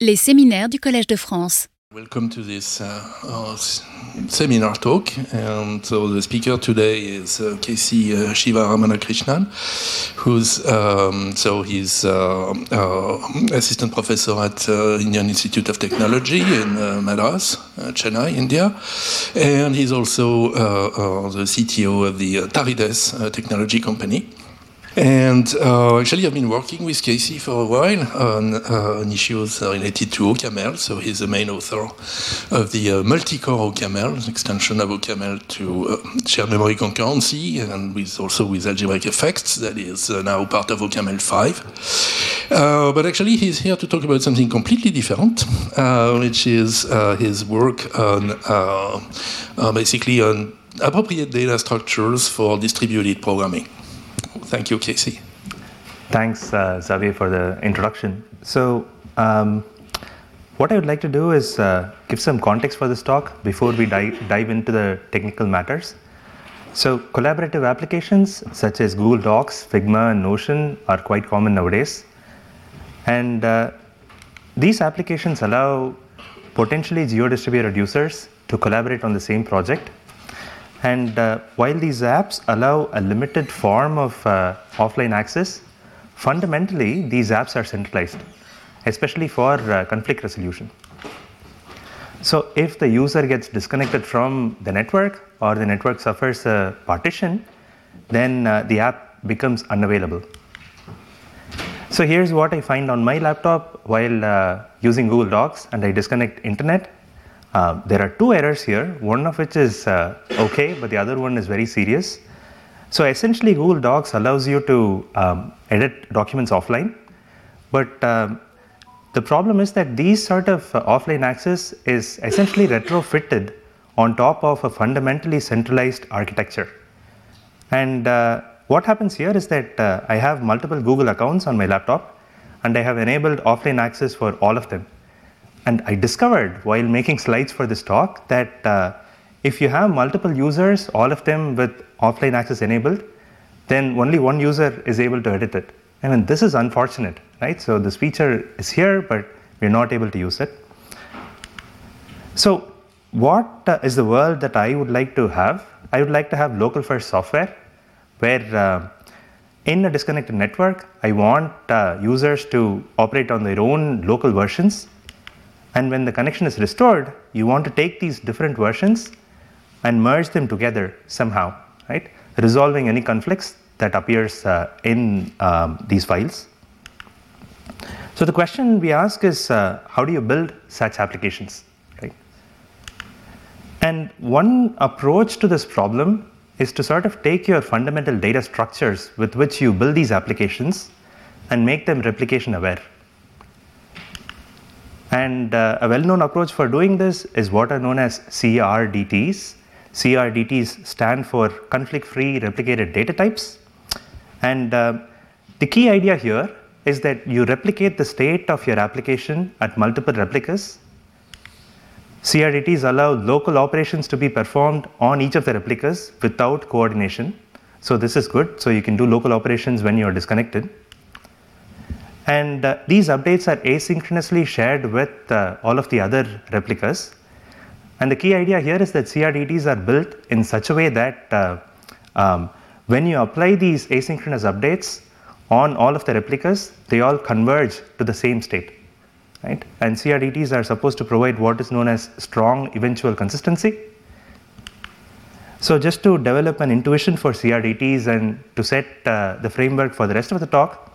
Les séminaires du Collège de France. Welcome to this uh, uh, seminar talk. And so the speaker today is uh. Uh, Shiva Ramanakrishnan, who's um, so he's assistant professor at Indian Institute of Technology in Madras, Chennai, India, and he's also the CTO of the Tarides technology company. And uh, actually, I've been working with KC for a while on, uh, on issues related to OCaml. So he's the main author of the uh, multi-core OCaml, extension of OCaml to uh, shared memory concurrency, and with also with algebraic effects that is uh, now part of OCaml 5. Uh, but actually, he's here to talk about something completely different, which is his work on basically on appropriate data structures for distributed programming. Thank you, KC. Thanks, uh, Xavier, for the introduction. So, um, what I would like to do is uh, give some context for this talk before we dive, dive into the technical matters. So, collaborative applications such as Google Docs, Figma, and Notion are quite common nowadays. And uh, these applications allow potentially geo-distributed users to collaborate on the same project and uh, while these apps allow a limited form of uh, offline access, fundamentally these apps are centralized, especially for uh, conflict resolution. So if the user gets disconnected from the network or the network suffers a partition, then uh, the app becomes unavailable. So here's what I find on my laptop while uh, using Google Docs and I disconnect internet uh, there are two errors here, one of which is uh, okay, but the other one is very serious. So essentially, Google Docs allows you to um, edit documents offline, but um, the problem is that these sort of uh, offline access is essentially retrofitted on top of a fundamentally centralized architecture. And uh, what happens here is that uh, I have multiple Google accounts on my laptop, and I have enabled offline access for all of them. And I discovered while making slides for this talk that uh, if you have multiple users, all of them with offline access enabled, then only one user is able to edit it. I mean, this is unfortunate, right? So this feature is here, but we're not able to use it. So what uh, is the world that I would like to have? I would like to have local first software where uh, in a disconnected network, I want uh, users to operate on their own local versions and when the connection is restored, you want to take these different versions and merge them together somehow, right? Resolving any conflicts that appears uh, in um, these files. So the question we ask is, uh, how do you build such applications? And one approach to this problem is to sort of take your fundamental data structures with which you build these applications and make them replication aware. And uh, a well known approach for doing this is what are known as CRDTs. CRDTs stand for conflict free replicated data types. And uh, the key idea here is that you replicate the state of your application at multiple replicas. CRDTs allow local operations to be performed on each of the replicas without coordination. So, this is good. So, you can do local operations when you're disconnected. And uh, these updates are asynchronously shared with uh, all of the other replicas. And the key idea here is that CRDTs are built in such a way that uh, um, when you apply these asynchronous updates on all of the replicas, they all converge to the same state. Right? And CRDTs are supposed to provide what is known as strong eventual consistency. So, just to develop an intuition for CRDTs and to set uh, the framework for the rest of the talk,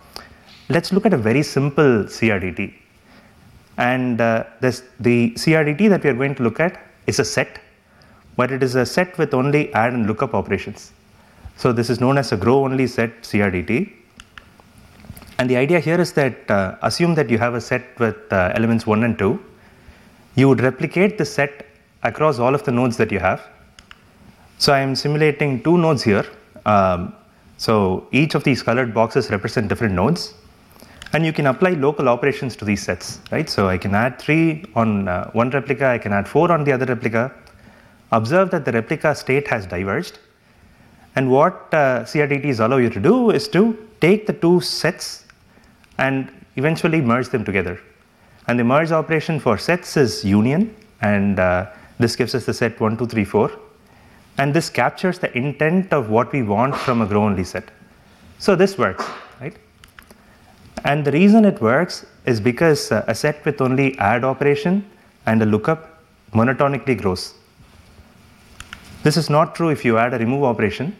Let's look at a very simple CRDT. And uh, this, the CRDT that we are going to look at is a set, but it is a set with only add and lookup operations. So this is known as a grow only set CRDT. And the idea here is that uh, assume that you have a set with uh, elements 1 and 2. You would replicate the set across all of the nodes that you have. So I am simulating two nodes here. Um, so each of these colored boxes represent different nodes and you can apply local operations to these sets, right? So I can add three on uh, one replica, I can add four on the other replica. Observe that the replica state has diverged. And what uh, CRDTs allow you to do is to take the two sets and eventually merge them together. And the merge operation for sets is union, and uh, this gives us the set 1, 2, 3, 4. And this captures the intent of what we want from a grow only set. So this works, right? And the reason it works is because uh, a set with only add operation and a lookup monotonically grows. This is not true if you add a remove operation,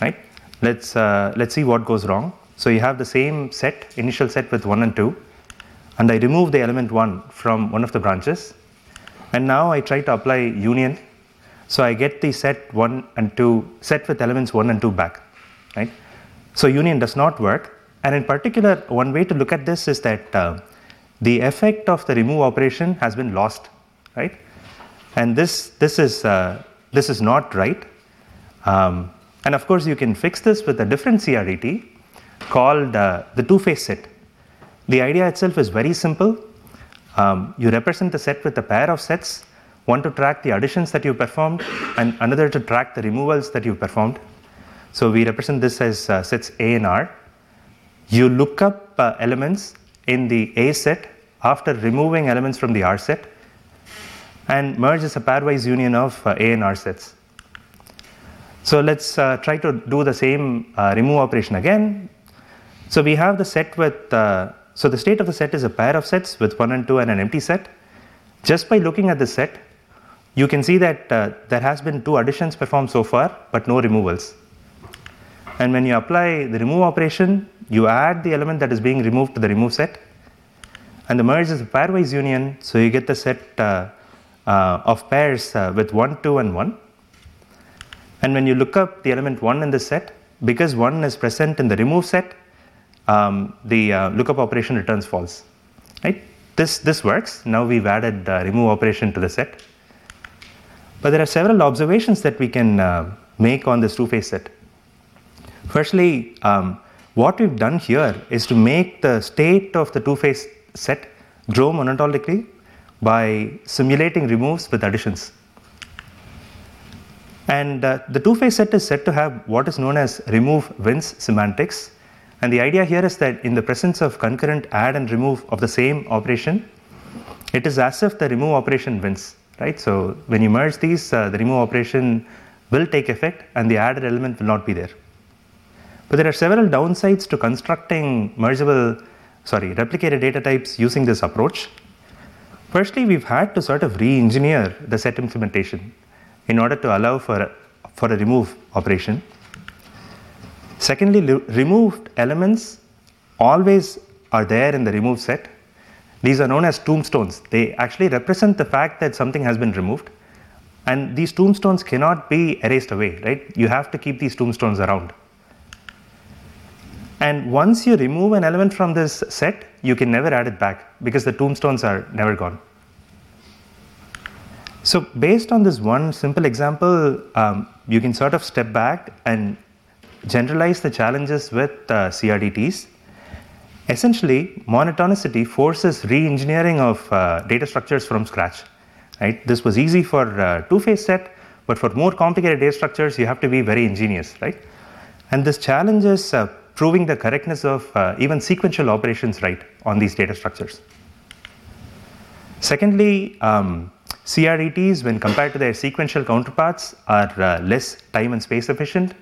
right? Let's, uh, let's see what goes wrong. So you have the same set, initial set with 1 and 2, and I remove the element 1 from one of the branches, and now I try to apply union. So I get the set 1 and 2, set with elements 1 and 2 back, right? So union does not work, and in particular, one way to look at this is that uh, the effect of the remove operation has been lost, right? And this, this, is, uh, this is not right. Um, and of course, you can fix this with a different CRDT called uh, the two phase set. The idea itself is very simple. Um, you represent the set with a pair of sets, one to track the additions that you performed, and another to track the removals that you performed. So we represent this as uh, sets A and R. You look up uh, elements in the A set after removing elements from the R set, and merge is a pairwise union of uh, A and R sets. So let's uh, try to do the same uh, remove operation again. So we have the set with, uh, so the state of the set is a pair of sets with 1 and 2 and an empty set. Just by looking at the set, you can see that uh, there has been two additions performed so far, but no removals. And when you apply the remove operation, you add the element that is being removed to the remove set. And the merge is a pairwise union, so you get the set uh, uh, of pairs uh, with 1, 2, and 1. And when you look up the element 1 in the set, because 1 is present in the remove set, um, the uh, lookup operation returns false. Right? This, this works. Now we've added the remove operation to the set. But there are several observations that we can uh, make on this two-phase set. Firstly, um, what we've done here is to make the state of the two-phase set grow monotonically by simulating removes with additions. And uh, the two-phase set is said to have what is known as remove wins semantics. And the idea here is that in the presence of concurrent add and remove of the same operation, it is as if the remove operation wins, right? So when you merge these, uh, the remove operation will take effect and the added element will not be there. But there are several downsides to constructing mergeable, sorry, replicated data types using this approach. Firstly, we've had to sort of re-engineer the set implementation in order to allow for for a remove operation. Secondly, removed elements always are there in the remove set. These are known as tombstones. They actually represent the fact that something has been removed. And these tombstones cannot be erased away, right? You have to keep these tombstones around. And once you remove an element from this set, you can never add it back because the tombstones are never gone. So, based on this one simple example, um, you can sort of step back and generalize the challenges with uh, CRDTs. Essentially, monotonicity forces re engineering of uh, data structures from scratch. Right? This was easy for uh, two phase set, but for more complicated data structures, you have to be very ingenious. Right? And this challenges uh, proving the correctness of uh, even sequential operations right on these data structures. Secondly, um, CRDTs, when compared to their sequential counterparts, are uh, less time and space efficient.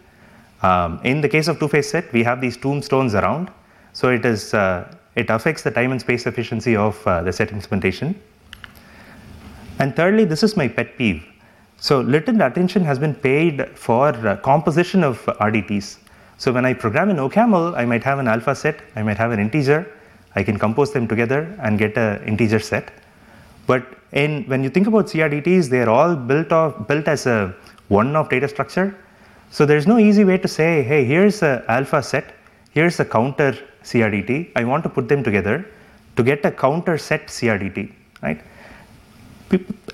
Um, in the case of two-phase set, we have these tombstones around, so it is uh, it affects the time and space efficiency of uh, the set implementation. And thirdly, this is my pet peeve. So little attention has been paid for uh, composition of RDTs. So when I program in OCaml, I might have an alpha set, I might have an integer, I can compose them together and get an integer set. But in, when you think about CRDTs, they're all built, off, built as a one-off data structure. So there's no easy way to say, hey, here's a alpha set, here's a counter CRDT. I want to put them together to get a counter set CRDT, right?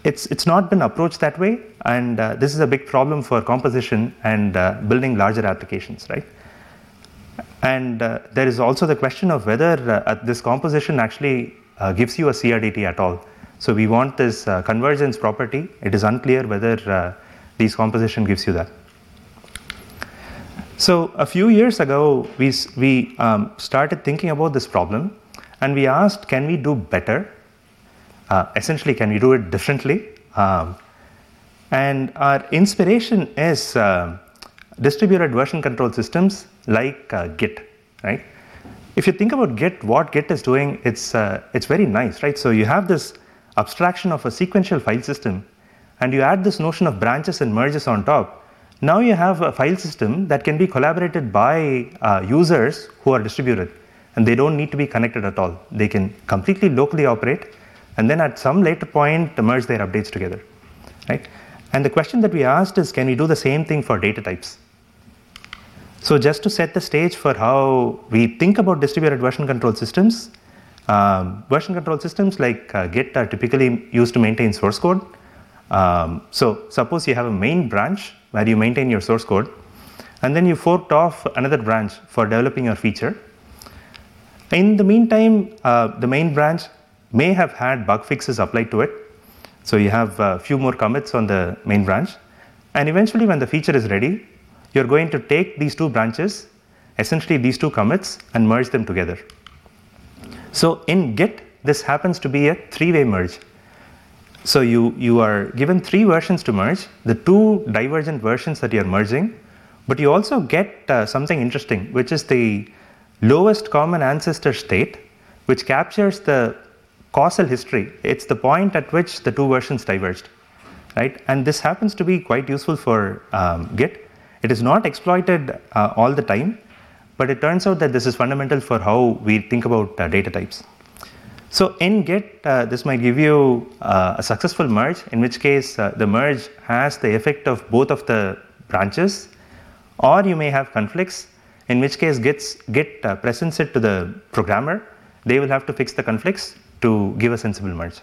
It's, it's not been approached that way, and uh, this is a big problem for composition and uh, building larger applications, right? And uh, there is also the question of whether uh, this composition actually uh, gives you a CRDT at all. So we want this uh, convergence property. It is unclear whether uh, these composition gives you that. So a few years ago, we, we um, started thinking about this problem and we asked, can we do better? Uh, essentially, can we do it differently? Um, and our inspiration is uh, distributed version control systems like uh, Git, right? If you think about Git, what Git is doing, it's, uh, it's very nice, right? So you have this abstraction of a sequential file system, and you add this notion of branches and merges on top. Now you have a file system that can be collaborated by uh, users who are distributed, and they don't need to be connected at all. They can completely locally operate, and then at some later point merge their updates together, right? And the question that we asked is, can we do the same thing for data types? So just to set the stage for how we think about distributed version control systems, um, version control systems like uh, Git are typically used to maintain source code. Um, so suppose you have a main branch where you maintain your source code, and then you forked off another branch for developing your feature. In the meantime, uh, the main branch may have had bug fixes applied to it. So you have a few more commits on the main branch. And eventually, when the feature is ready, you're going to take these two branches, essentially these two commits, and merge them together. So in Git, this happens to be a three-way merge. So you, you are given three versions to merge, the two divergent versions that you're merging, but you also get uh, something interesting, which is the lowest common ancestor state, which captures the causal history. It's the point at which the two versions diverged, right? And this happens to be quite useful for um, Git. It is not exploited uh, all the time, but it turns out that this is fundamental for how we think about uh, data types. So in Git, uh, this might give you uh, a successful merge, in which case uh, the merge has the effect of both of the branches, or you may have conflicts, in which case Git's, Git uh, presents it to the programmer. They will have to fix the conflicts to give a sensible merge.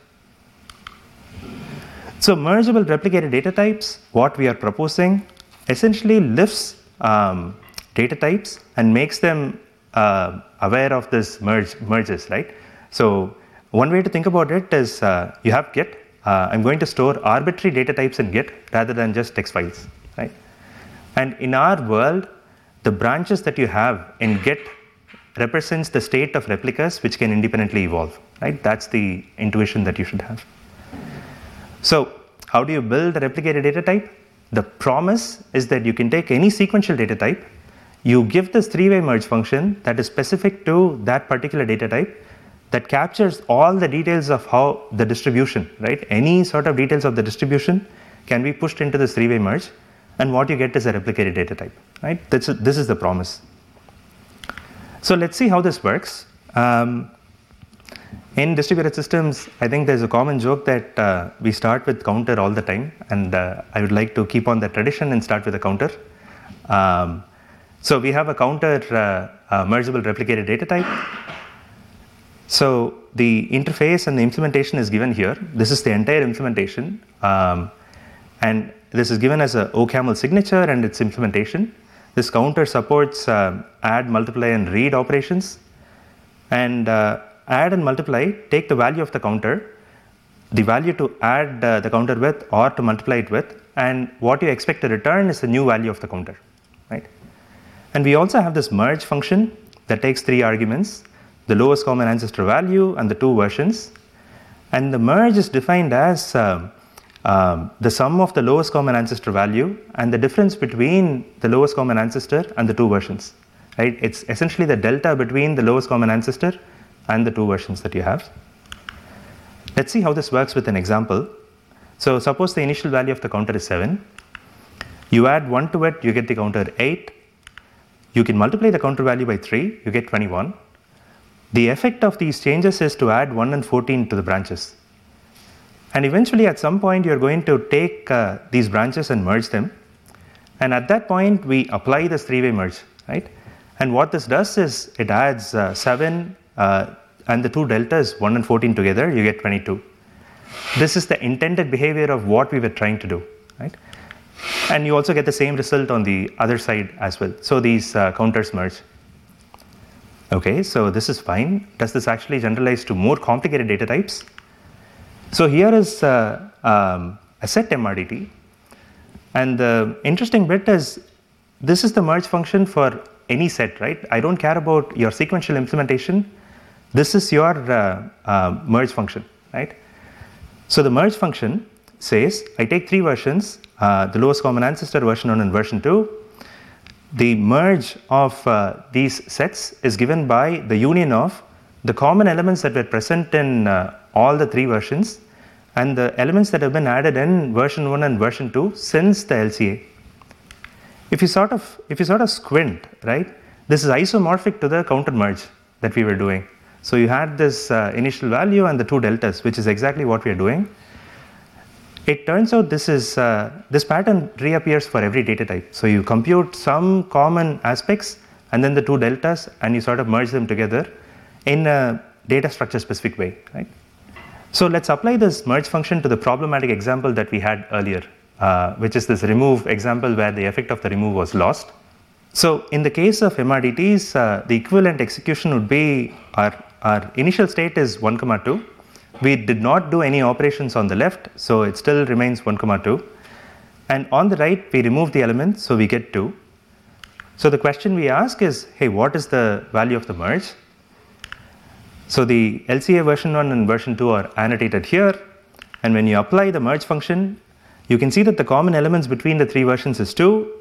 So mergeable replicated data types, what we are proposing, essentially lifts um, data types and makes them uh, aware of this merge merges, right? So one way to think about it is uh, you have Git. Uh, I'm going to store arbitrary data types in Git rather than just text files, right? And in our world, the branches that you have in Git represents the state of replicas which can independently evolve, right? That's the intuition that you should have. So how do you build a replicated data type? The promise is that you can take any sequential data type, you give this three-way merge function that is specific to that particular data type that captures all the details of how the distribution, right? Any sort of details of the distribution can be pushed into this three-way merge, and what you get is a replicated data type, right? That's, this is the promise. So let's see how this works. Um, in distributed systems, I think there's a common joke that uh, we start with counter all the time, and uh, I would like to keep on that tradition and start with a counter. Um, so we have a counter uh, mergeable replicated data type. So the interface and the implementation is given here. This is the entire implementation, um, and this is given as a OCaml signature and its implementation. This counter supports uh, add, multiply, and read operations, and uh, add and multiply take the value of the counter, the value to add uh, the counter with or to multiply it with, and what you expect to return is the new value of the counter, right? And we also have this merge function that takes three arguments, the lowest common ancestor value and the two versions. And the merge is defined as um, um, the sum of the lowest common ancestor value and the difference between the lowest common ancestor and the two versions. Right? It's essentially the delta between the lowest common ancestor and the two versions that you have. Let's see how this works with an example. So suppose the initial value of the counter is 7. You add 1 to it, you get the counter 8. You can multiply the counter value by 3, you get 21. The effect of these changes is to add 1 and 14 to the branches. And eventually, at some point, you're going to take uh, these branches and merge them. And at that point, we apply this three way merge, right? And what this does is it adds uh, 7 uh, and the two deltas, 1 and 14 together, you get 22. This is the intended behavior of what we were trying to do, right? And you also get the same result on the other side as well. So these uh, counters merge. Okay, so this is fine. Does this actually generalize to more complicated data types? So here is uh, um, a set MRDT. And the interesting bit is this is the merge function for any set, right? I don't care about your sequential implementation. This is your uh, uh, merge function, right? So the merge function says I take three versions, uh, the lowest common ancestor version 1 and version 2. The merge of these sets is given by the union of the common elements that were present in all the three versions and the elements that have been added in version 1 and version 2 since the LCA. If you sort of if you sort of squint, right, this is isomorphic to the counter merge that we were doing. So you had this uh, initial value and the two deltas, which is exactly what we are doing. It turns out this is uh, this pattern reappears for every data type. So you compute some common aspects and then the two deltas, and you sort of merge them together in a data structure specific way, right? So let's apply this merge function to the problematic example that we had earlier, uh, which is this remove example where the effect of the remove was lost. So in the case of MRDTs, uh, the equivalent execution would be our, our initial state is 1 comma 2 we did not do any operations on the left, so it still remains 1 comma 2. And on the right, we remove the element, so we get 2. So the question we ask is, hey, what is the value of the merge? So the LCA version 1 and version 2 are annotated here. And when you apply the merge function, you can see that the common elements between the three versions is 2.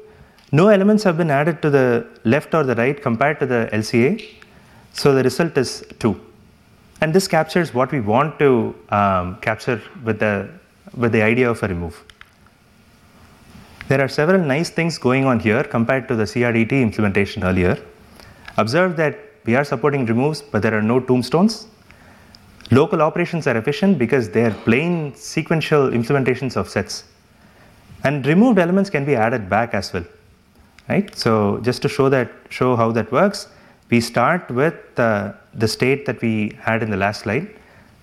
No elements have been added to the left or the right compared to the LCA. So the result is 2. And this captures what we want to um, capture with the, with the idea of a remove. There are several nice things going on here compared to the CRDT implementation earlier. Observe that we are supporting removes, but there are no tombstones. Local operations are efficient because they are plain sequential implementations of sets. And removed elements can be added back as well. Right? So just to show that show how that works, we start with uh, the state that we had in the last slide,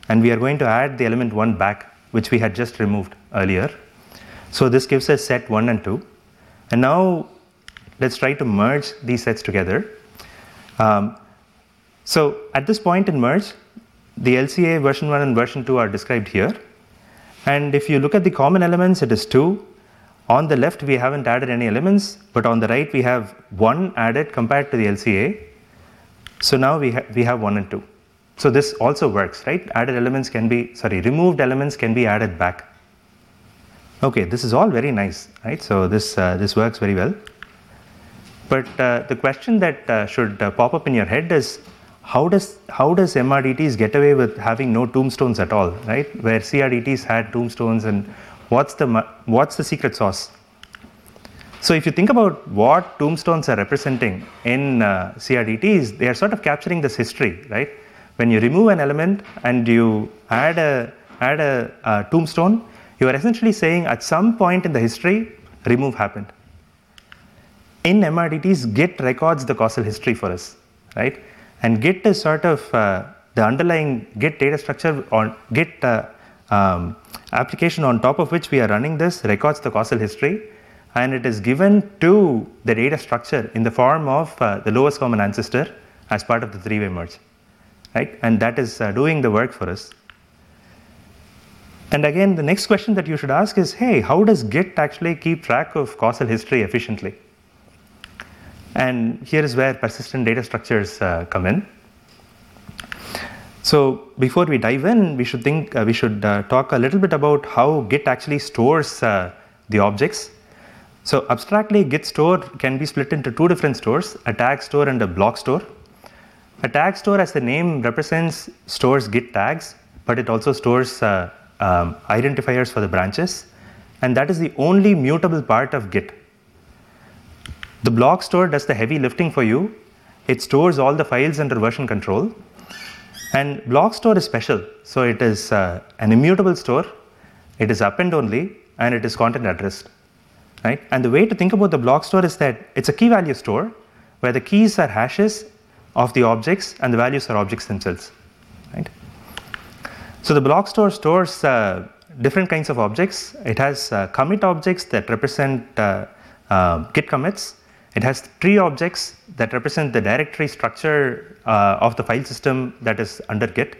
and we are going to add the element 1 back, which we had just removed earlier. So this gives us set 1 and 2. And now let's try to merge these sets together. Um, so at this point in merge, the LCA version 1 and version 2 are described here. And if you look at the common elements, it is 2. On the left, we haven't added any elements, but on the right, we have 1 added compared to the LCA. So now we, ha- we have 1 and 2. So this also works, right? Added elements can be, sorry, removed elements can be added back. Okay, this is all very nice, right? So this, uh, this works very well. But uh, the question that uh, should uh, pop up in your head is how does, how does MRDTs get away with having no tombstones at all, right? Where CRDTs had tombstones and what's the, what's the secret sauce? So if you think about what tombstones are representing in uh, CRDTs, they are sort of capturing this history, right? When you remove an element and you add a add a, a tombstone, you are essentially saying at some point in the history, remove happened. In MRDTs, Git records the causal history for us, right? And Git is sort of uh, the underlying Git data structure or Git uh, um, application on top of which we are running this records the causal history and it is given to the data structure in the form of uh, the lowest common ancestor as part of the three-way merge, right? And that is uh, doing the work for us. And again, the next question that you should ask is, hey, how does Git actually keep track of causal history efficiently? And here is where persistent data structures uh, come in. So before we dive in, we should think uh, we should uh, talk a little bit about how Git actually stores uh, the objects so abstractly, Git store can be split into two different stores, a tag store and a block store. A tag store, as the name represents, stores Git tags, but it also stores uh, um, identifiers for the branches, and that is the only mutable part of Git. The block store does the heavy lifting for you. It stores all the files under version control. And block store is special. So it is uh, an immutable store, it is append only, and it is content addressed right? And the way to think about the block store is that it's a key value store where the keys are hashes of the objects and the values are objects themselves, right? So the block store stores uh, different kinds of objects. It has uh, commit objects that represent uh, uh git commits. It has tree objects that represent the directory structure uh, of the file system that is under git.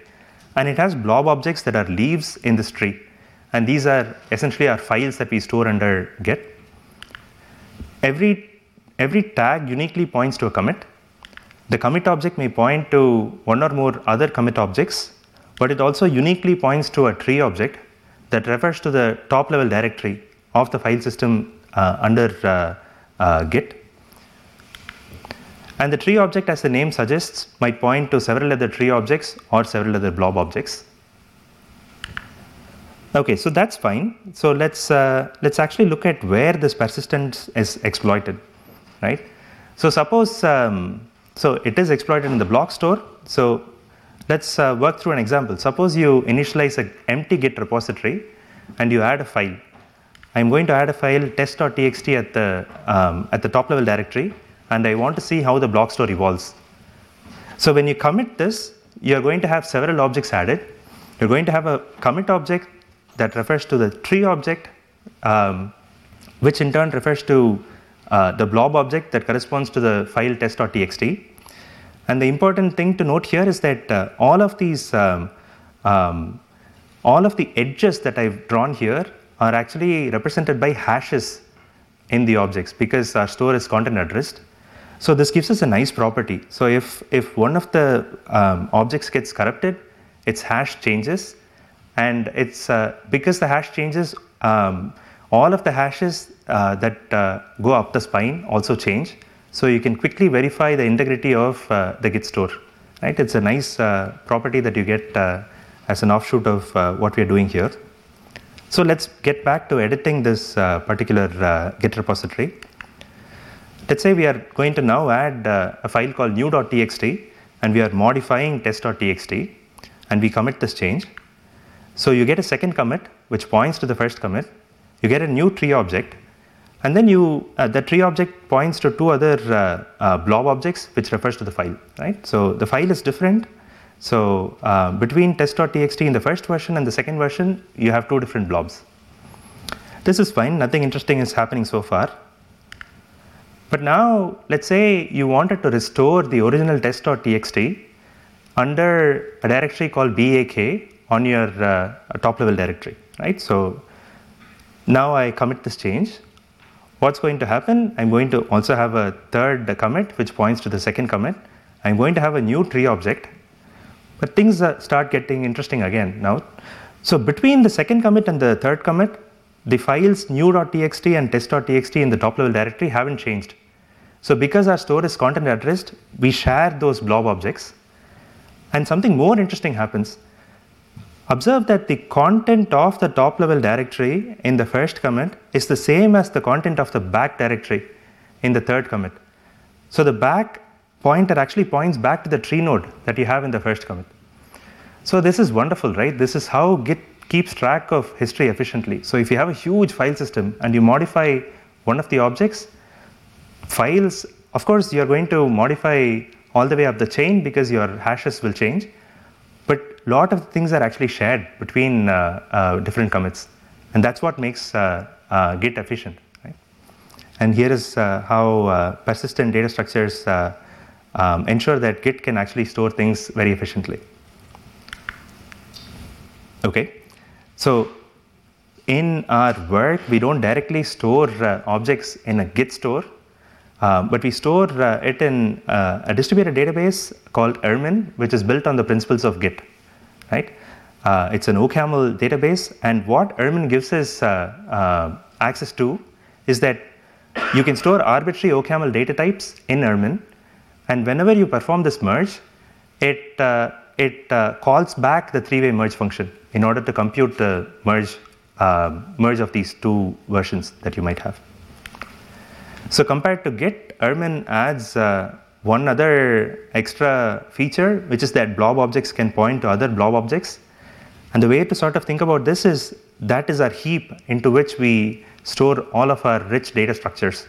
And it has blob objects that are leaves in this tree. And these are essentially our files that we store under git every, every tag uniquely points to a commit. The commit object may point to one or more other commit objects, but it also uniquely points to a tree object that refers to the top level directory of the file system uh, under uh, uh, Git. And the tree object, as the name suggests, might point to several other tree objects or several other blob objects. Okay, so that's fine. So let's uh, let's actually look at where this persistence is exploited, right? So suppose um, so it is exploited in the block store. So let's uh, work through an example. Suppose you initialize an empty Git repository and you add a file. I'm going to add a file test.txt at the um, at the top level directory, and I want to see how the block store evolves. So when you commit this, you're going to have several objects added. You're going to have a commit object that refers to the tree object, um, which in turn refers to uh, the blob object that corresponds to the file test.txt. And the important thing to note here is that uh, all of these, um, um, all of the edges that I've drawn here are actually represented by hashes in the objects because our store is content addressed. So this gives us a nice property. So if, if one of the um, objects gets corrupted, its hash changes and it's uh, because the hash changes, um, all of the hashes uh, that uh, go up the spine also change. So you can quickly verify the integrity of uh, the Git store. Right? It's a nice uh, property that you get uh, as an offshoot of what we are doing here. So let's get back to editing this particular Git repository. Let's say we are going to now add a file called new.txt and we are modifying test.txt and we commit this change. So you get a second commit which points to the first commit. You get a new tree object, and then you uh, the tree object points to two other uh, uh, blob objects which refers to the file. Right. So the file is different. So uh, between test.txt in the first version and the second version, you have two different blobs. This is fine. Nothing interesting is happening so far. But now, let's say you wanted to restore the original test.txt under a directory called BAK on your uh, top level directory, right? So now I commit this change. What's going to happen? I'm going to also have a third commit which points to the second commit. I'm going to have a new tree object, but things start getting interesting again now. So between the second commit and the third commit, the files new.txt and test.txt in the top level directory haven't changed. So because our store is content addressed, we share those blob objects. And something more interesting happens Observe that the content of the top level directory in the first commit is the same as the content of the back directory in the third commit. So the back pointer actually points back to the tree node that you have in the first commit. So this is wonderful, right? This is how Git keeps track of history efficiently. So if you have a huge file system and you modify one of the objects, files, of course, you're going to modify all the way up the chain because your hashes will change lot of things are actually shared between uh, uh, different commits, and that's what makes uh, Git efficient. Right? And here is how persistent data structures um, ensure that Git can actually store things very efficiently. Okay, so in our work, we don't directly store uh, objects in a Git store, uh, but we store uh, it in a distributed database called Irmin, which is built on the principles of Git right? Uh, it's an OCaml database, and what Irmin gives us uh, uh, access to is that you can store arbitrary OCaml data types in Irmin, and whenever you perform this merge, it uh, it uh, calls back the three-way merge function in order to compute the merge um, merge of these two versions that you might have. So compared to Git, Irmin adds uh, one other extra feature, which is that blob objects can point to other blob objects. And the way to sort of think about this is that is our heap into which we store all of our rich data structures.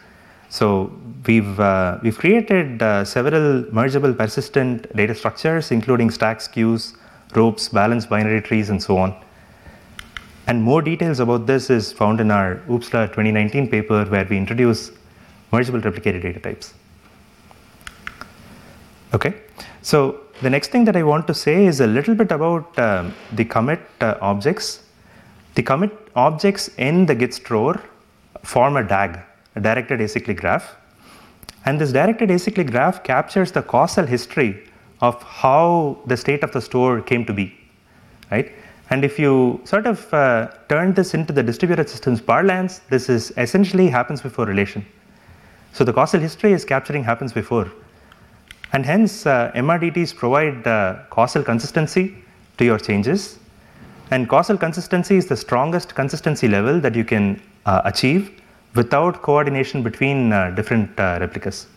So we've, uh, we've created uh, several mergeable persistent data structures, including stacks, queues, ropes, balanced binary trees, and so on. And more details about this is found in our OOPSLA 2019 paper where we introduce mergeable replicated data types. Okay, so the next thing that I want to say is a little bit about um, the commit uh, objects. The commit objects in the Git store form a DAG, a directed acyclic graph. And this directed acyclic graph captures the causal history of how the state of the store came to be, right? And if you sort of uh, turn this into the distributed systems parlance, this is essentially happens before relation. So the causal history is capturing happens before. And hence, uh, MRDTs provide uh, causal consistency to your changes. And causal consistency is the strongest consistency level that you can uh, achieve without coordination between uh, different uh, replicas.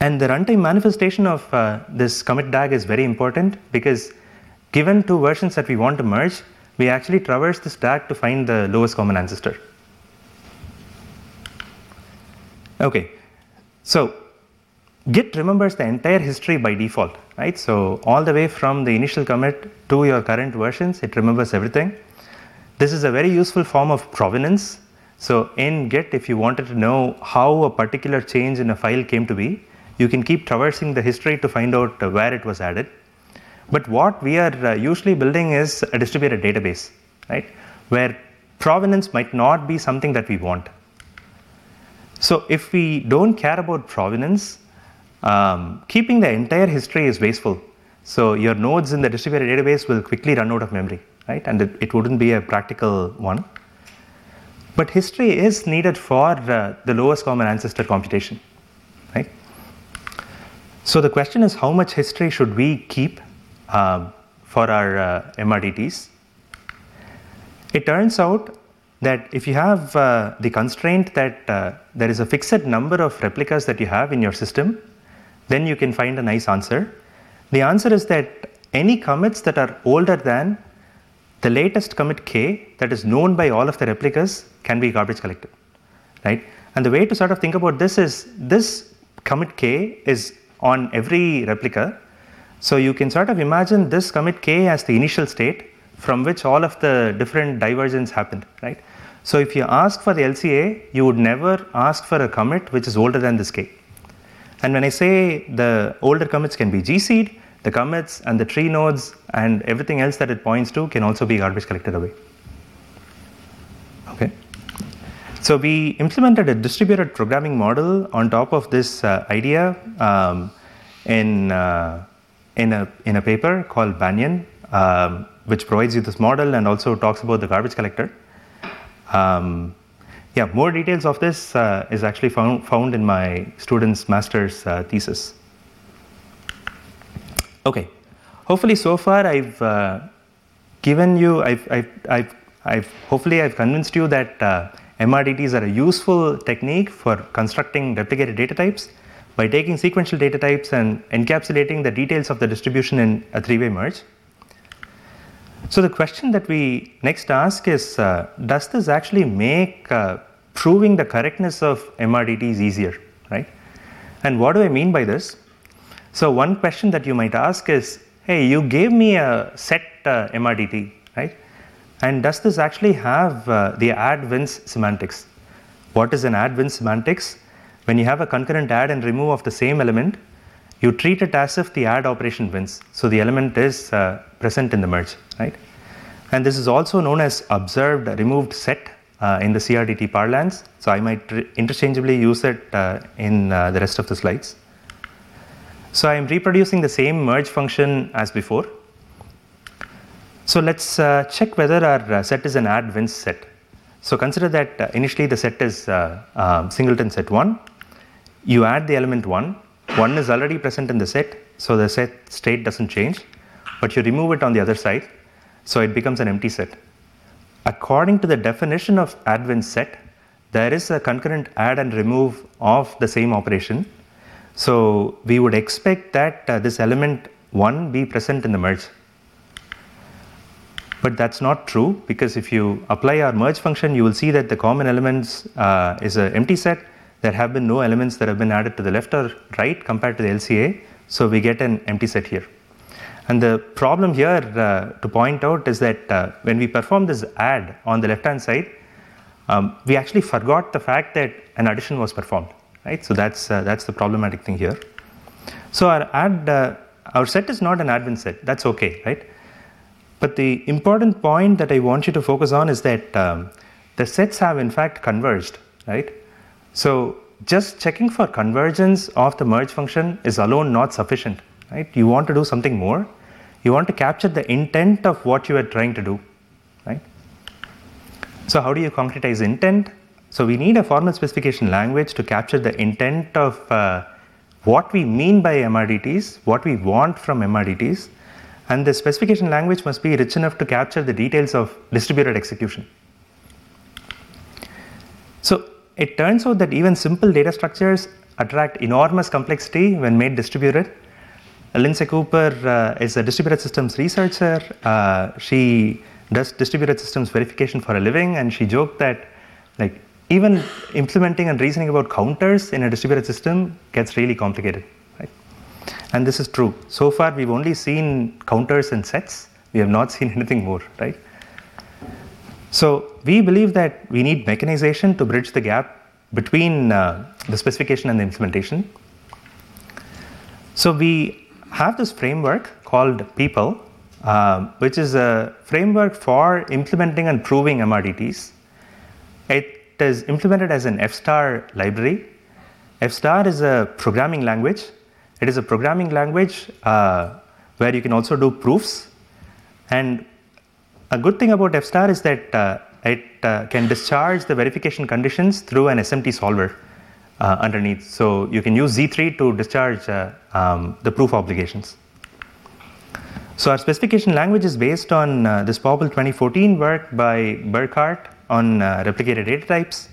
And the runtime manifestation of uh, this commit DAG is very important because given two versions that we want to merge, we actually traverse this DAG to find the lowest common ancestor. Okay, so Git remembers the entire history by default, right? So all the way from the initial commit to your current versions, it remembers everything. This is a very useful form of provenance. So in Git, if you wanted to know how a particular change in a file came to be, you can keep traversing the history to find out where it was added. But what we are uh, usually building is a distributed database, right? Where provenance might not be something that we want. So if we don't care about provenance, um, keeping the entire history is wasteful. So your nodes in the distributed database will quickly run out of memory, right? And it, it wouldn't be a practical one. But history is needed for uh, the lowest common ancestor computation, right? So the question is how much history should we keep um, for our uh, MRDTs? It turns out that if you have uh, the constraint that uh, there is a fixed number of replicas that you have in your system, then you can find a nice answer. The answer is that any commits that are older than the latest commit k that is known by all of the replicas can be garbage collected, right? And the way to sort of think about this is this commit k is on every replica. So you can sort of imagine this commit k as the initial state from which all of the different divergence happened, right? So if you ask for the LCA, you would never ask for a commit which is older than this k. And when I say the older commits can be GC'd, the commits and the tree nodes and everything else that it points to can also be garbage collected away. Okay. So we implemented a distributed programming model on top of this uh, idea um, in, uh, in, a, in a paper called Banyan, um, which provides you this model and also talks about the garbage collector. Um, yeah, more details of this uh, is actually found, found in my student's master's uh, thesis. Okay, hopefully so far I've uh, given you, I've, I've, I've, I've, hopefully I've convinced you that uh, MRDTs are a useful technique for constructing replicated data types by taking sequential data types and encapsulating the details of the distribution in a three-way merge. So the question that we next ask is, uh, does this actually make uh, proving the correctness of MRDTs easier, right? And what do I mean by this? So one question that you might ask is, hey, you gave me a set uh, MRDT, right? And does this actually have uh, the add wins semantics? What is an add wins semantics? When you have a concurrent add and remove of the same element, you treat it as if the add operation wins. So the element is uh, present in the merge, right? And this is also known as observed removed set uh, in the CRDT parlance. So I might interchangeably use it uh, in uh, the rest of the slides. So I am reproducing the same merge function as before. So let's uh, check whether our uh, set is an add wins set. So consider that uh, initially the set is um, singleton set 1. You add the element 1. 1 is already present in the set, so the set state doesn't change. But you remove it on the other side, so it becomes an empty set. According to the definition of add set, there is a concurrent add and remove of the same operation. So we would expect that uh, this element 1 be present in the merge. But that's not true because if you apply our merge function, you will see that the common elements uh, is an empty set. There have been no elements that have been added to the left or right compared to the LCA. So we get an empty set here. And the problem here uh, to point out is that uh, when we perform this add on the left hand side, um, we actually forgot the fact that an addition was performed, right? So that's, uh, that's the problematic thing here. So our add, uh, our set is not an add win set, that's okay, right? But the important point that I want you to focus on is that um, the sets have in fact converged, right? So just checking for convergence of the merge function is alone not sufficient, right? You want to do something more. You want to capture the intent of what you are trying to do, right? So how do you concretize intent? So we need a formal specification language to capture the intent of uh, what we mean by MRDTs, what we want from MRDTs, and the specification language must be rich enough to capture the details of distributed execution. So it turns out that even simple data structures attract enormous complexity when made distributed. Lindsey Kuper uh, is a distributed systems researcher. Uh, she does distributed systems verification for a living, and she joked that like even implementing and reasoning about counters in a distributed system gets really complicated. Right? And this is true. So far, we've only seen counters and sets. We have not seen anything more, right? So we believe that we need mechanization to bridge the gap between uh, the specification and the implementation. So we have this framework called Peepul, uh, which is a framework for implementing and proving MRDTs. It is implemented as an F-star library. F-star is a programming language. It is a programming language uh, where you can also do proofs. And a good thing about F-star is that uh, it uh, can discharge the verification conditions through an SMT solver uh, underneath. So you can use Z3 to discharge uh, um, the proof obligations. So our specification language is based on uh, this POPL 2014 work by Burckhardt on uh, replicated data types.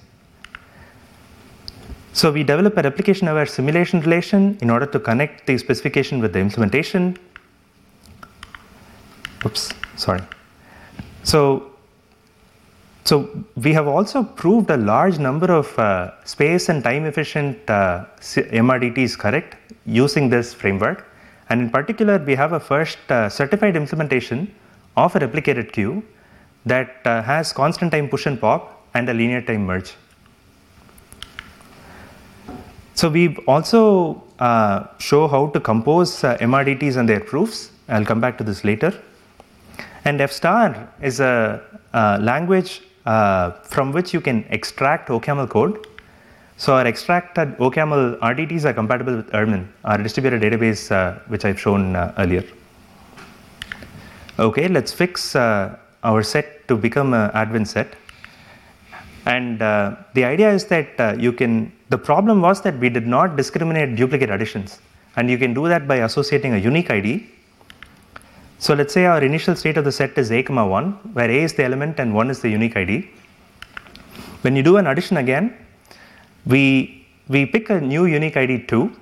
So we develop a replication-aware simulation relation in order to connect the specification with the implementation. Oops, sorry. So, so we have also proved a large number of uh, space and time efficient uh, MRDTs correct using this framework. And in particular, we have a first uh, certified implementation of a replicated queue that uh, has constant time push and pop and a linear time merge. So we also uh, show how to compose uh, MRDTs and their proofs. I'll come back to this later. And F star is a, a language uh, from which you can extract OCaml code. So our extracted OCaml RDTs are compatible with Irmin, our distributed database, uh, which I've shown uh, earlier. Okay, let's fix uh, our set to become an add-wins set. And uh, the idea is that you can, the problem was that we did not discriminate duplicate additions. And you can do that by associating a unique ID so let's say our initial state of the set is a comma 1, where a is the element and 1 is the unique ID. When you do an addition again, we, we pick a new unique ID 2,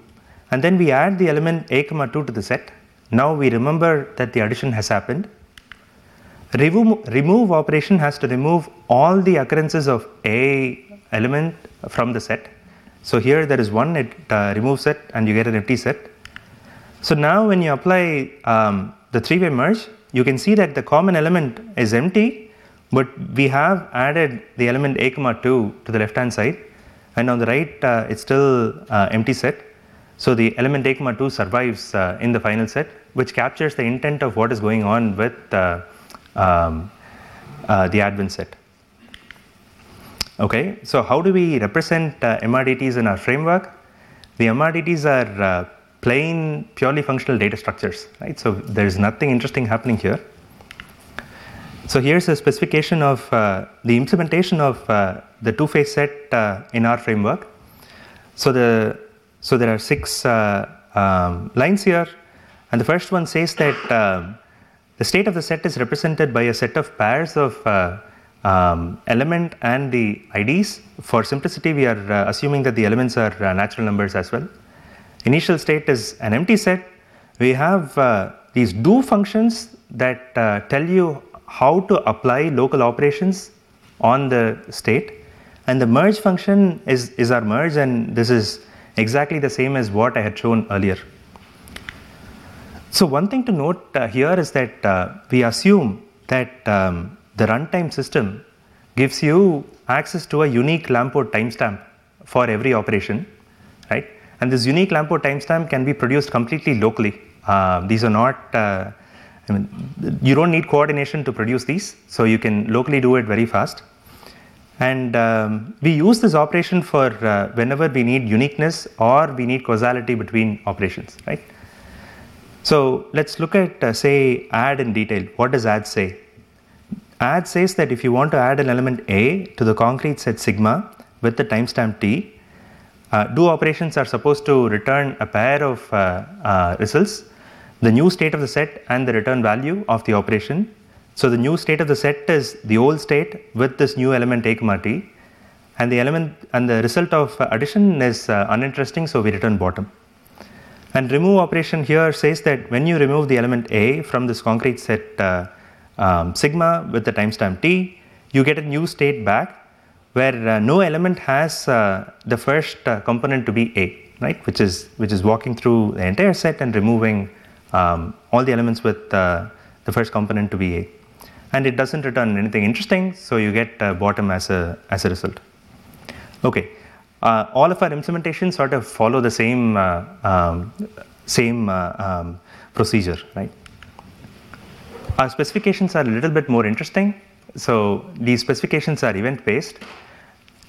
and then we add the element a comma 2 to the set. Now we remember that the addition has happened. Remove, remove operation has to remove all the occurrences of a element from the set. So here there is one, it uh, removes it, and you get an empty set. So now when you apply um, the three-way merge, you can see that the common element is empty, but we have added the element a comma 2 to the left-hand side, and on the right uh, it's still uh, empty set. So the element a comma 2 survives uh, in the final set, which captures the intent of what is going on with uh, um, uh, the add-wins set. Okay, so how do we represent uh, MRDTs in our framework? The MRDTs are plain, purely functional data structures, right? So there's nothing interesting happening here. So here's a specification of uh, the implementation of uh, the two-phase set uh, in our framework. So the so there are six uh, um, lines here, and the first one says that um, the state of the set is represented by a set of pairs of uh, um, element and the IDs. For simplicity, we are uh, assuming that the elements are natural numbers as well. Initial state is an empty set. We have uh, these do functions that uh, tell you how to apply local operations on the state. And the merge function is, is our merge, and this is exactly the same as what I had shown earlier. So, one thing to note uh, here is that uh, we assume that um, the runtime system gives you access to a unique Lamport timestamp for every operation? And this unique Lamport timestamp can be produced completely locally. Uh, these are not, uh, I mean, you don't need coordination to produce these, so you can locally do it very fast. And um, we use this operation for uh, whenever we need uniqueness or we need causality between operations, right? So let's look at, uh, say, add in detail. What does add say? Add says that if you want to add an element A to the concrete set sigma with the timestamp t, uh, do operations are supposed to return a pair of uh, uh, results, the new state of the set and the return value of the operation. So the new state of the set is the old state with this new element a comma t, and the element and the result of addition is uh, uninteresting, so we return bottom. And remove operation here says that when you remove the element a from this concrete set uh, um, sigma with the timestamp t, you get a new state back where uh, no element has uh, the first uh, component to be a, right? Which is which is walking through the entire set and removing um, all the elements with uh, the first component to be a, and it doesn't return anything interesting, so you get uh, bottom as a as a result. Okay, uh, all of our implementations sort of follow the same um, same um, procedure, right? Our specifications are a little bit more interesting. So these specifications are event based.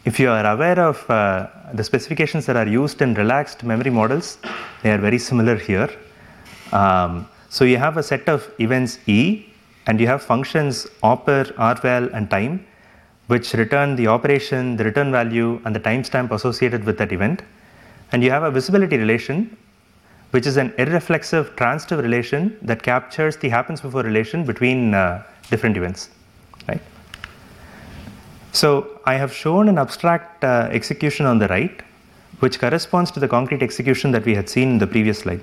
If you are aware of uh, the specifications that are used in relaxed memory models, they are very similar here. Um, so you have a set of events E and you have functions oper, rval and time which return the operation, the return value and the timestamp associated with that event. And you have a visibility relation which is an irreflexive transitive relation that captures the happens before relation between uh, different events. Right? So I have shown an abstract uh, execution on the right, which corresponds to the concrete execution that we had seen in the previous slide.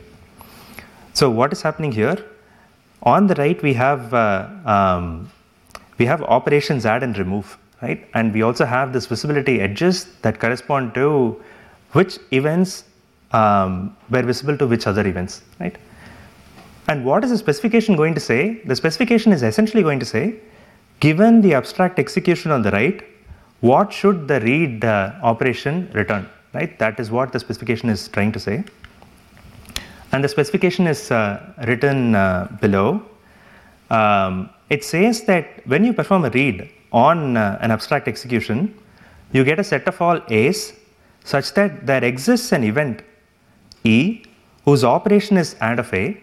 So what is happening here? On the right, we have uh, um, we have operations add and remove, right? And we also have this visibility edges that correspond to which events um, were visible to which other events, right? And what is the specification going to say? The specification is essentially going to say Given the abstract execution on the right, what should the read uh, operation return? Right, that is what the specification is trying to say. And the specification is uh, written uh, below. Um, it says that when you perform a read on uh, an abstract execution, you get a set of all A's such that there exists an event E whose operation is add of A,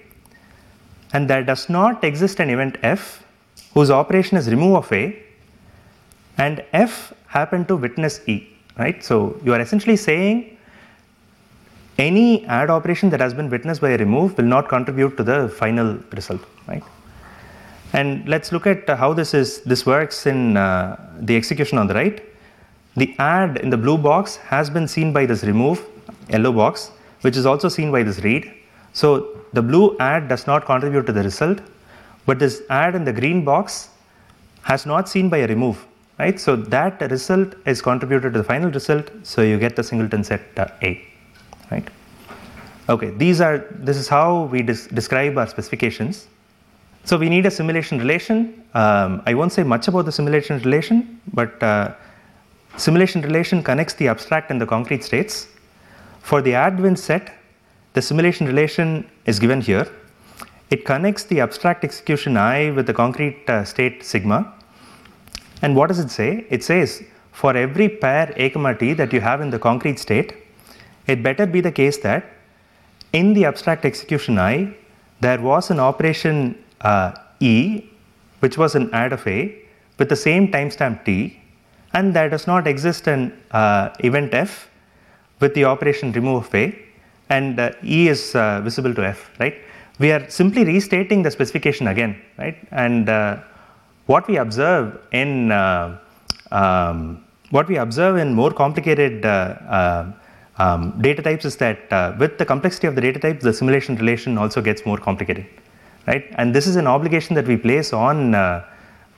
and there does not exist an event F whose operation is remove of A and F happen to witness E, right? So you are essentially saying any add operation that has been witnessed by a remove will not contribute to the final result, right? And let's look at how this is this works in uh, the execution on the right. The add in the blue box has been seen by this remove yellow box, which is also seen by this read. So the blue add does not contribute to the result, but this add in the green box has not seen by a remove, right? So that result is contributed to the final result, so you get the singleton set uh, A, right? Okay, these are, this is how we des describe our specifications. So we need a simulation relation. Um, I won't say much about the simulation relation, but uh, simulation relation connects the abstract and the concrete states. For the add-win set, the simulation relation is given here. It connects the abstract execution I with the concrete uh, state sigma. And what does it say? It says for every pair a comma t that you have in the concrete state, it better be the case that in the abstract execution I, there was an operation uh, E, which was an add of A, with the same timestamp t, and there does not exist an uh, event F with the operation remove of A, and uh, E is uh, visible to F, right? We are simply restating the specification again, right? And uh, what we observe in uh, um, what we observe in more complicated uh, uh um, data types is that uh, with the complexity of the data types, the simulation relation also gets more complicated, right? And this is an obligation that we place on uh,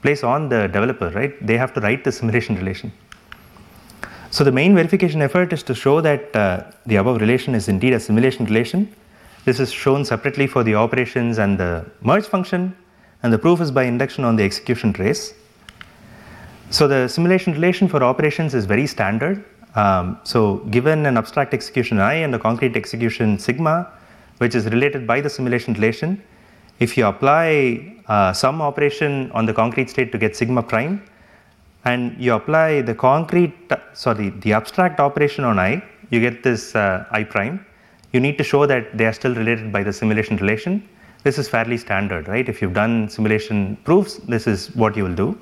place on the developer, right? They have to write the simulation relation. So the main verification effort is to show that the above relation is indeed a simulation relation this is shown separately for the operations and the merge function, and the proof is by induction on the execution trace. So the simulation relation for operations is very standard. Um, so given an abstract execution I and a concrete execution sigma, which is related by the simulation relation, if you apply uh, some operation on the concrete state to get sigma prime, and you apply the concrete, sorry, the abstract operation on i, you get this uh, i prime. You need to show that they are still related by the simulation relation. This is fairly standard, right? If you've done simulation proofs, this is what you will do.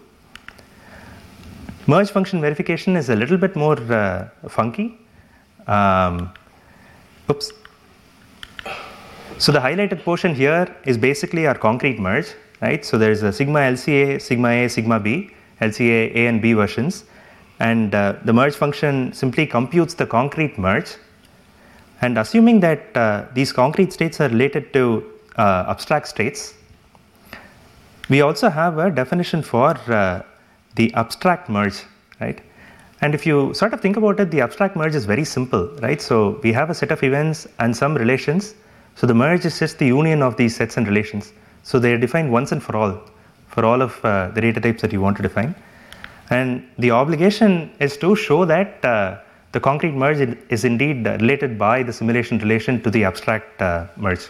Merge function verification is a little bit more uh, funky. Um, oops. So the highlighted portion here is basically our concrete merge, right? So there's a sigma LCA, sigma A, sigma B, LCA A and B versions, and uh, the merge function simply computes the concrete merge. And assuming that uh, these concrete states are related to uh, abstract states, we also have a definition for uh, the abstract merge, right? And if you sort of think about it, the abstract merge is very simple, right? So we have a set of events and some relations so the merge is just the union of these sets and relations. So they are defined once and for all, for all of uh, the data types that you want to define. And the obligation is to show that uh, the concrete merge is indeed related by the simulation relation to the abstract uh, merge.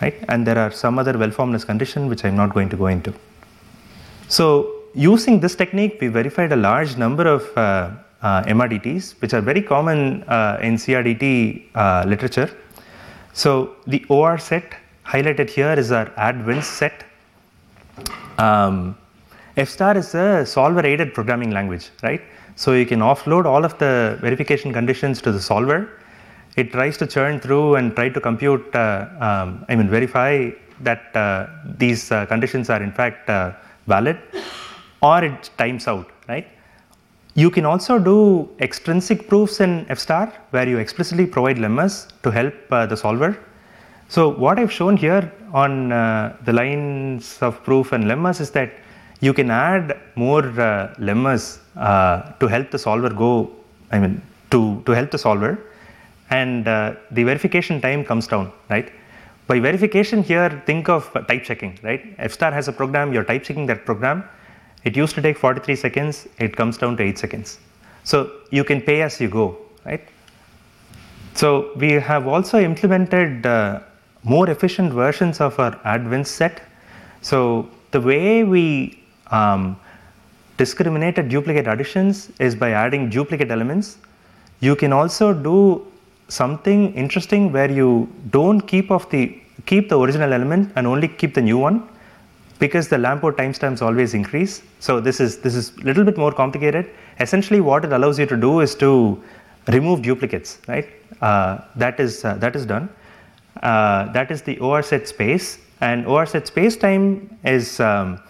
Right? And there are some other well-formedness condition which I'm not going to go into. So using this technique, we verified a large number of uh, uh, MRDTs, which are very common uh, in CRDT literature. So the OR set highlighted here is our add set. Um, F star is a solver aided programming language, right? So you can offload all of the verification conditions to the solver. It tries to churn through and try to compute, uh, um, I mean, verify that uh, these uh, conditions are in fact uh, valid, or it times out, right? You can also do extrinsic proofs in FStar where you explicitly provide lemmas to help uh, the solver. So what I've shown here on uh, the lines of proof and lemmas is that you can add more lemmas uh, to help the solver go, I mean, to, to help the solver and uh, the verification time comes down, right? By verification here, think of type checking, right? FStar has a program, you're type checking that program it used to take 43 seconds, it comes down to 8 seconds. So you can pay as you go, right? So we have also implemented uh, more efficient versions of our advanced set. So the way we um, discriminated duplicate additions is by adding duplicate elements. You can also do something interesting where you don't keep of the keep the original element and only keep the new one because the Lamport timestamps always increase. So this is this is a little bit more complicated. Essentially, what it allows you to do is to remove duplicates, right? Uh, that is uh, that is done. Uh, that is the OR set space, and OR set space time is um,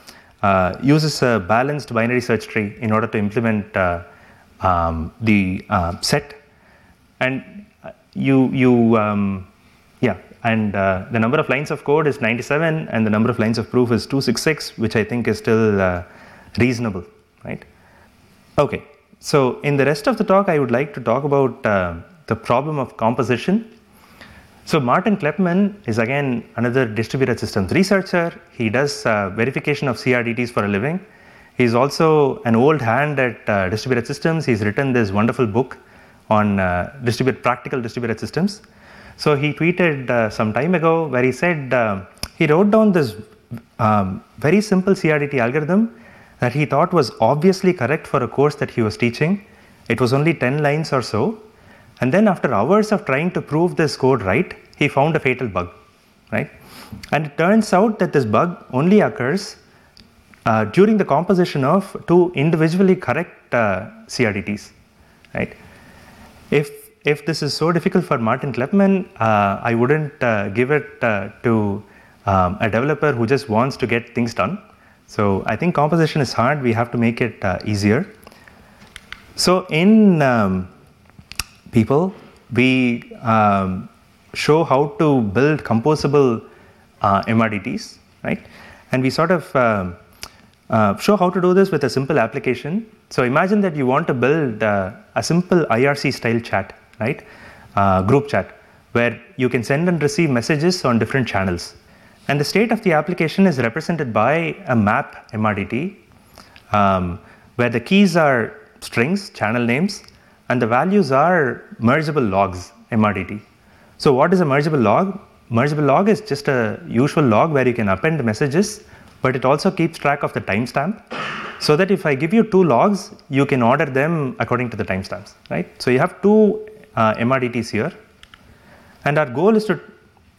uh, uses a balanced binary search tree in order to implement uh, um, the uh, set, and you you um, yeah and uh, the number of lines of code is 97 and the number of lines of proof is 266 which i think is still uh, reasonable right? Okay so in the rest of the talk i would like to talk about uh, the problem of composition so martin kleppmann is again another distributed systems researcher he does uh, verification of crdts for a living he's also an old hand at uh, distributed systems he's written this wonderful book on uh, distributed practical distributed systems so he tweeted uh, some time ago where he said uh, he wrote down this um, very simple CRDT algorithm that he thought was obviously correct for a course that he was teaching. It was only 10 lines or so. And then after hours of trying to prove this code right, he found a fatal bug, right? And it turns out that this bug only occurs uh, during the composition of two individually correct uh, CRDTs, right? If if this is so difficult for Martin Kleppmann, uh, I wouldn't uh, give it uh, to um, a developer who just wants to get things done. So I think composition is hard. We have to make it uh, easier. So in um, Peepul, we um, show how to build composable uh, MRDTs, right? And we sort of um, uh, show how to do this with a simple application. So imagine that you want to build a simple IRC style chat right? Uh, group chat, where you can send and receive messages on different channels. And the state of the application is represented by a map MRDT, um, where the keys are strings, channel names, and the values are mergeable logs, MRDT. So, what is a mergeable log? Mergeable log is just a usual log where you can append messages, but it also keeps track of the timestamp. so that if I give you two logs, you can order them according to the timestamps, right? So you have two uh, MRDTs here, and our goal is to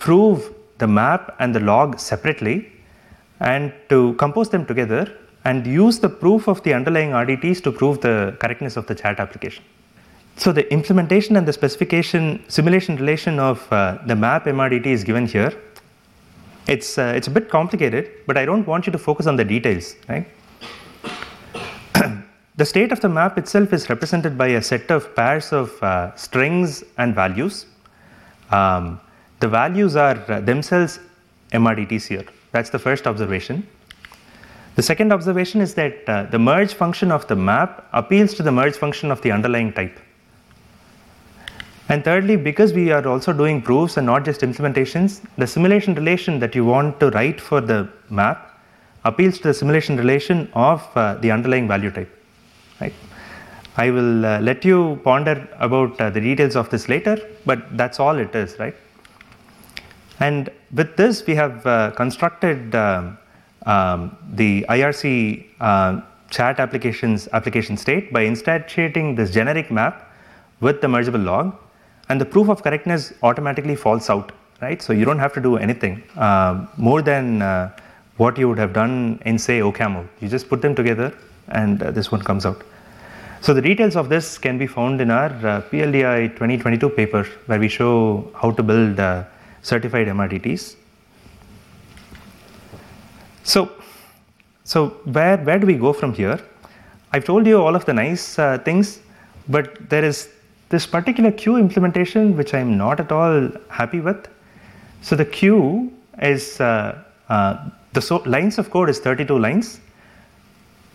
prove the map and the log separately and to compose them together and use the proof of the underlying RDTs to prove the correctness of the chat application. So the implementation and the specification simulation relation of uh, the map MRDT is given here. It's, uh, it's a bit complicated, but I don't want you to focus on the details, right? the state of the map itself is represented by a set of pairs of uh, strings and values. Um, the values are uh, themselves MRDTs here. That's the first observation. The second observation is that uh, the merge function of the map appeals to the merge function of the underlying type. And thirdly, because we are also doing proofs and not just implementations, the simulation relation that you want to write for the map appeals to the simulation relation of uh, the underlying value type. Right? I will uh, let you ponder about uh, the details of this later, but that's all it is, right? And with this, we have uh, constructed um, um, the IRC uh, chat applications application state by instantiating this generic map with the mergeable log, and the proof of correctness automatically falls out, right? So you don't have to do anything uh, more than uh, what you would have done in say OCaml. You just put them together, and uh, this one comes out. So the details of this can be found in our uh, PLDI 2022 paper, where we show how to build certified MRDTs. So, so where, where do we go from here? I've told you all of the nice uh, things, but there is this particular queue implementation which I'm not at all happy with. So the queue is uh, uh, the so lines of code is 32 lines,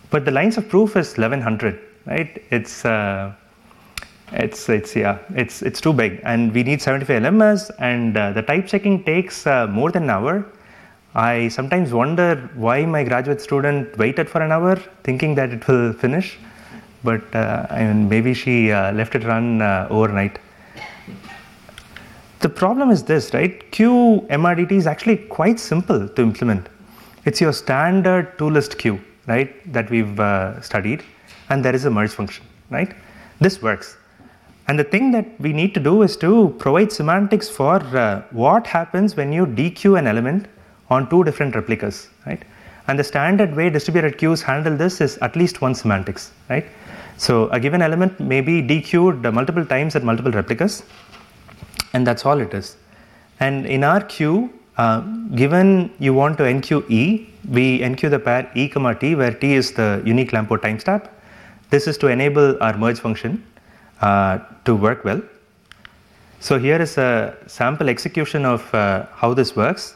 but the lines of proof is 1100. Right? It's uh, it's it's yeah it's it's too big and we need 75 lemmas and uh, the type checking takes uh, more than an hour i sometimes wonder why my graduate student waited for an hour thinking that it will finish but uh, i mean maybe she uh, left it run uh, overnight. The problem is this right? Queue mrdt is actually quite simple to implement. It's your standard two list queue right that we've uh, studied and there is a merge function right? This works. And the thing that we need to do is to provide semantics for uh, what happens when you dequeue an element on two different replicas, right? And the standard way distributed queues handle this is at least one semantics, right? So a given element may be dequeued multiple times at multiple replicas, and that's all it is. And in our queue, uh, given you want to enqueue E, we enqueue the pair E comma T, where T is the unique Lamport timestamp. This is to enable our merge function uh, to work well. So here is a sample execution of uh, how this works.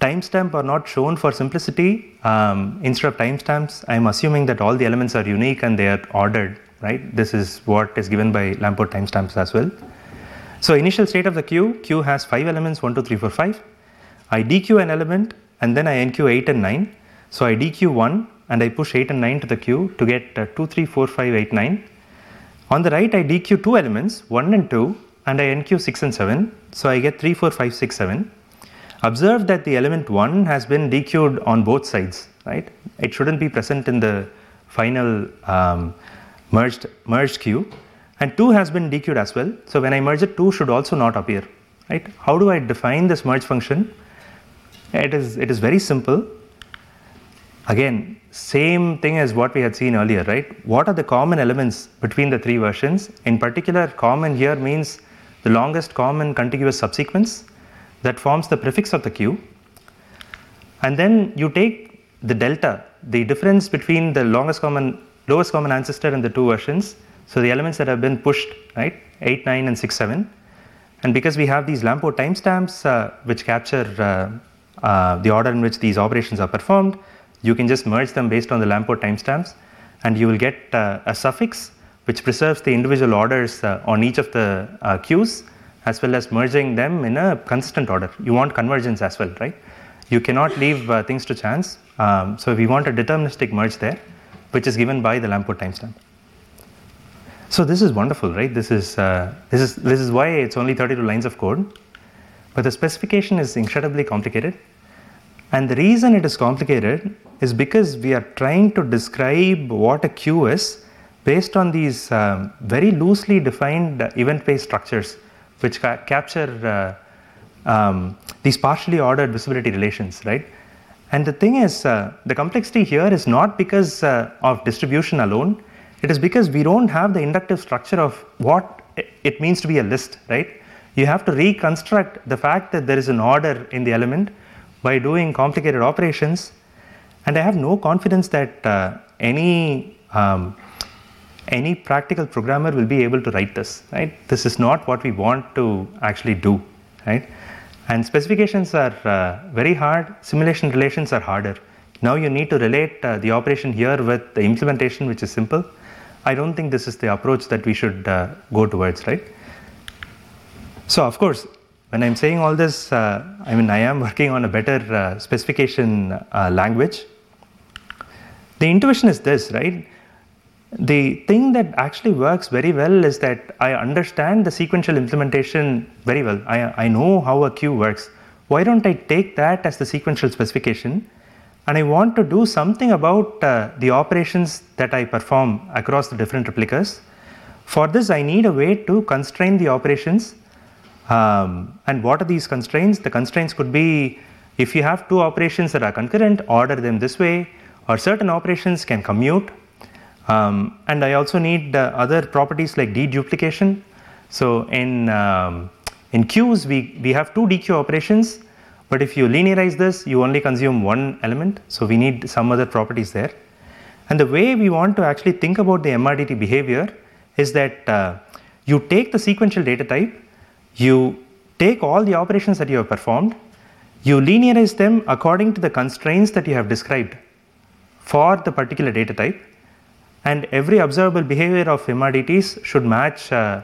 Timestamp are not shown for simplicity. Um, instead of timestamps, I'm assuming that all the elements are unique and they are ordered, right? This is what is given by Lamport timestamps as well. So initial state of the queue, queue has five elements, one, two, three, four, five. I dequeue an element and then I enqueue eight and nine. So I dequeue one and I push eight and nine to the queue to get uh, two, three, four, five, eight, nine. On the right, I dequeue two elements, 1 and 2, and I enqueue 6 and 7. So I get 3, 4, 5, 6, 7. Observe that the element 1 has been dequeued on both sides, right? It shouldn't be present in the final um, merged, merged queue. And 2 has been dequeued as well. So when I merge it, 2 should also not appear, right? How do I define this merge function? It is, it is very simple. Again, same thing as what we had seen earlier, right? What are the common elements between the three versions? In particular, common here means the longest common contiguous subsequence that forms the prefix of the queue. And then you take the delta, the difference between the longest common, lowest common ancestor and the two versions. So the elements that have been pushed, right? 8, 9, and 6, 7. And because we have these Lamport timestamps uh, which capture uh, uh, the order in which these operations are performed, you can just merge them based on the Lamport timestamps and you will get uh, a suffix which preserves the individual orders uh, on each of the uh, queues as well as merging them in a consistent order. You want convergence as well, right? You cannot leave uh, things to chance. Um, so we want a deterministic merge there, which is given by the Lamport timestamp. So this is wonderful, right? This is, uh, this, is, this is why it's only 32 lines of code. But the specification is incredibly complicated. And the reason it is complicated is because we are trying to describe what a queue is based on these um, very loosely defined event-based structures which ca- capture uh, um, these partially ordered visibility relations, right? And the thing is, uh, the complexity here is not because uh, of distribution alone, it is because we don't have the inductive structure of what it means to be a list, right? You have to reconstruct the fact that there is an order in the element by doing complicated operations. And I have no confidence that uh, any um, any practical programmer will be able to write this, right? This is not what we want to actually do, right? And specifications are uh, very hard, simulation relations are harder. Now you need to relate uh, the operation here with the implementation, which is simple. I don't think this is the approach that we should uh, go towards, right? So, of course, when I'm saying all this, uh, I mean, I am working on a better uh, specification uh, language. The intuition is this, right? The thing that actually works very well is that I understand the sequential implementation very well. I, I know how a queue works. Why don't I take that as the sequential specification? And I want to do something about uh, the operations that I perform across the different replicas. For this, I need a way to constrain the operations. Um, and what are these constraints? The constraints could be if you have two operations that are concurrent, order them this way, or certain operations can commute um, and I also need uh, other properties like deduplication. So in, um, in queues, we, we have two dequeue operations, but if you linearize this, you only consume one element. So we need some other properties there. And the way we want to actually think about the MRDT behavior is that uh, you take the sequential data type, you take all the operations that you have performed, you linearize them according to the constraints that you have described for the particular data type, and every observable behavior of MRDTs should match uh,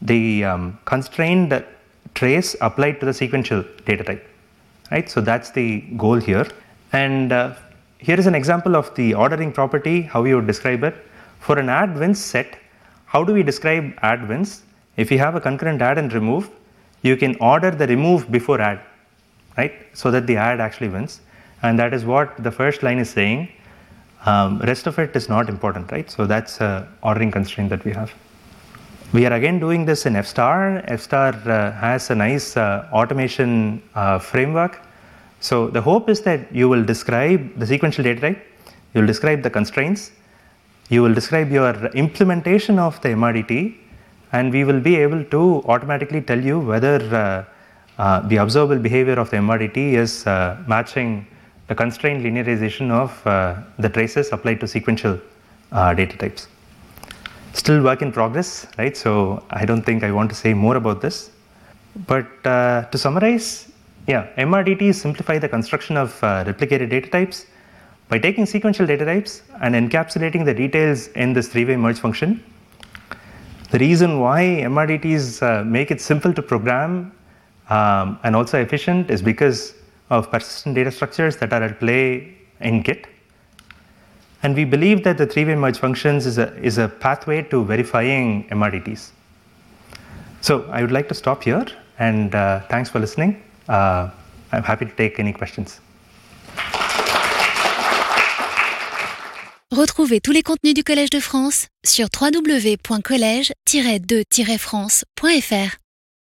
the um, constrained trace applied to the sequential data type. Right, so that's the goal here. And uh, here is an example of the ordering property, how we would describe it. For an add wins set, how do we describe add wins? If you have a concurrent add and remove, you can order the remove before add, right? So that the add actually wins. And that is what the first line is saying. Um, rest of it is not important, right? So that's a ordering constraint that we have. We are again doing this in FStar. FStar uh, has a nice uh, automation uh, framework. So the hope is that you will describe the sequential data type, you will describe the constraints, you will describe your implementation of the MRDT, and we will be able to automatically tell you whether uh, uh, the observable behavior of the MRDT is uh, matching the constrained linearization of uh, the traces applied to sequential uh, data types. Still work in progress, right? So I don't think I want to say more about this. But uh, to summarize, yeah, MRDTs simplify the construction of uh, replicated data types by taking sequential data types and encapsulating the details in this three-way merge function. The reason why MRDTs uh, make it simple to program um, and also efficient is because of persistent data structures that are at play in Git. And we believe that the three-way merge functions is a, is a pathway to verifying MRDTs. So I would like to stop here and uh, thanks for listening. Uh, I'm happy to take any questions. Retrouvez tous les contenus du Collège de France sur www.college-de-france.fr.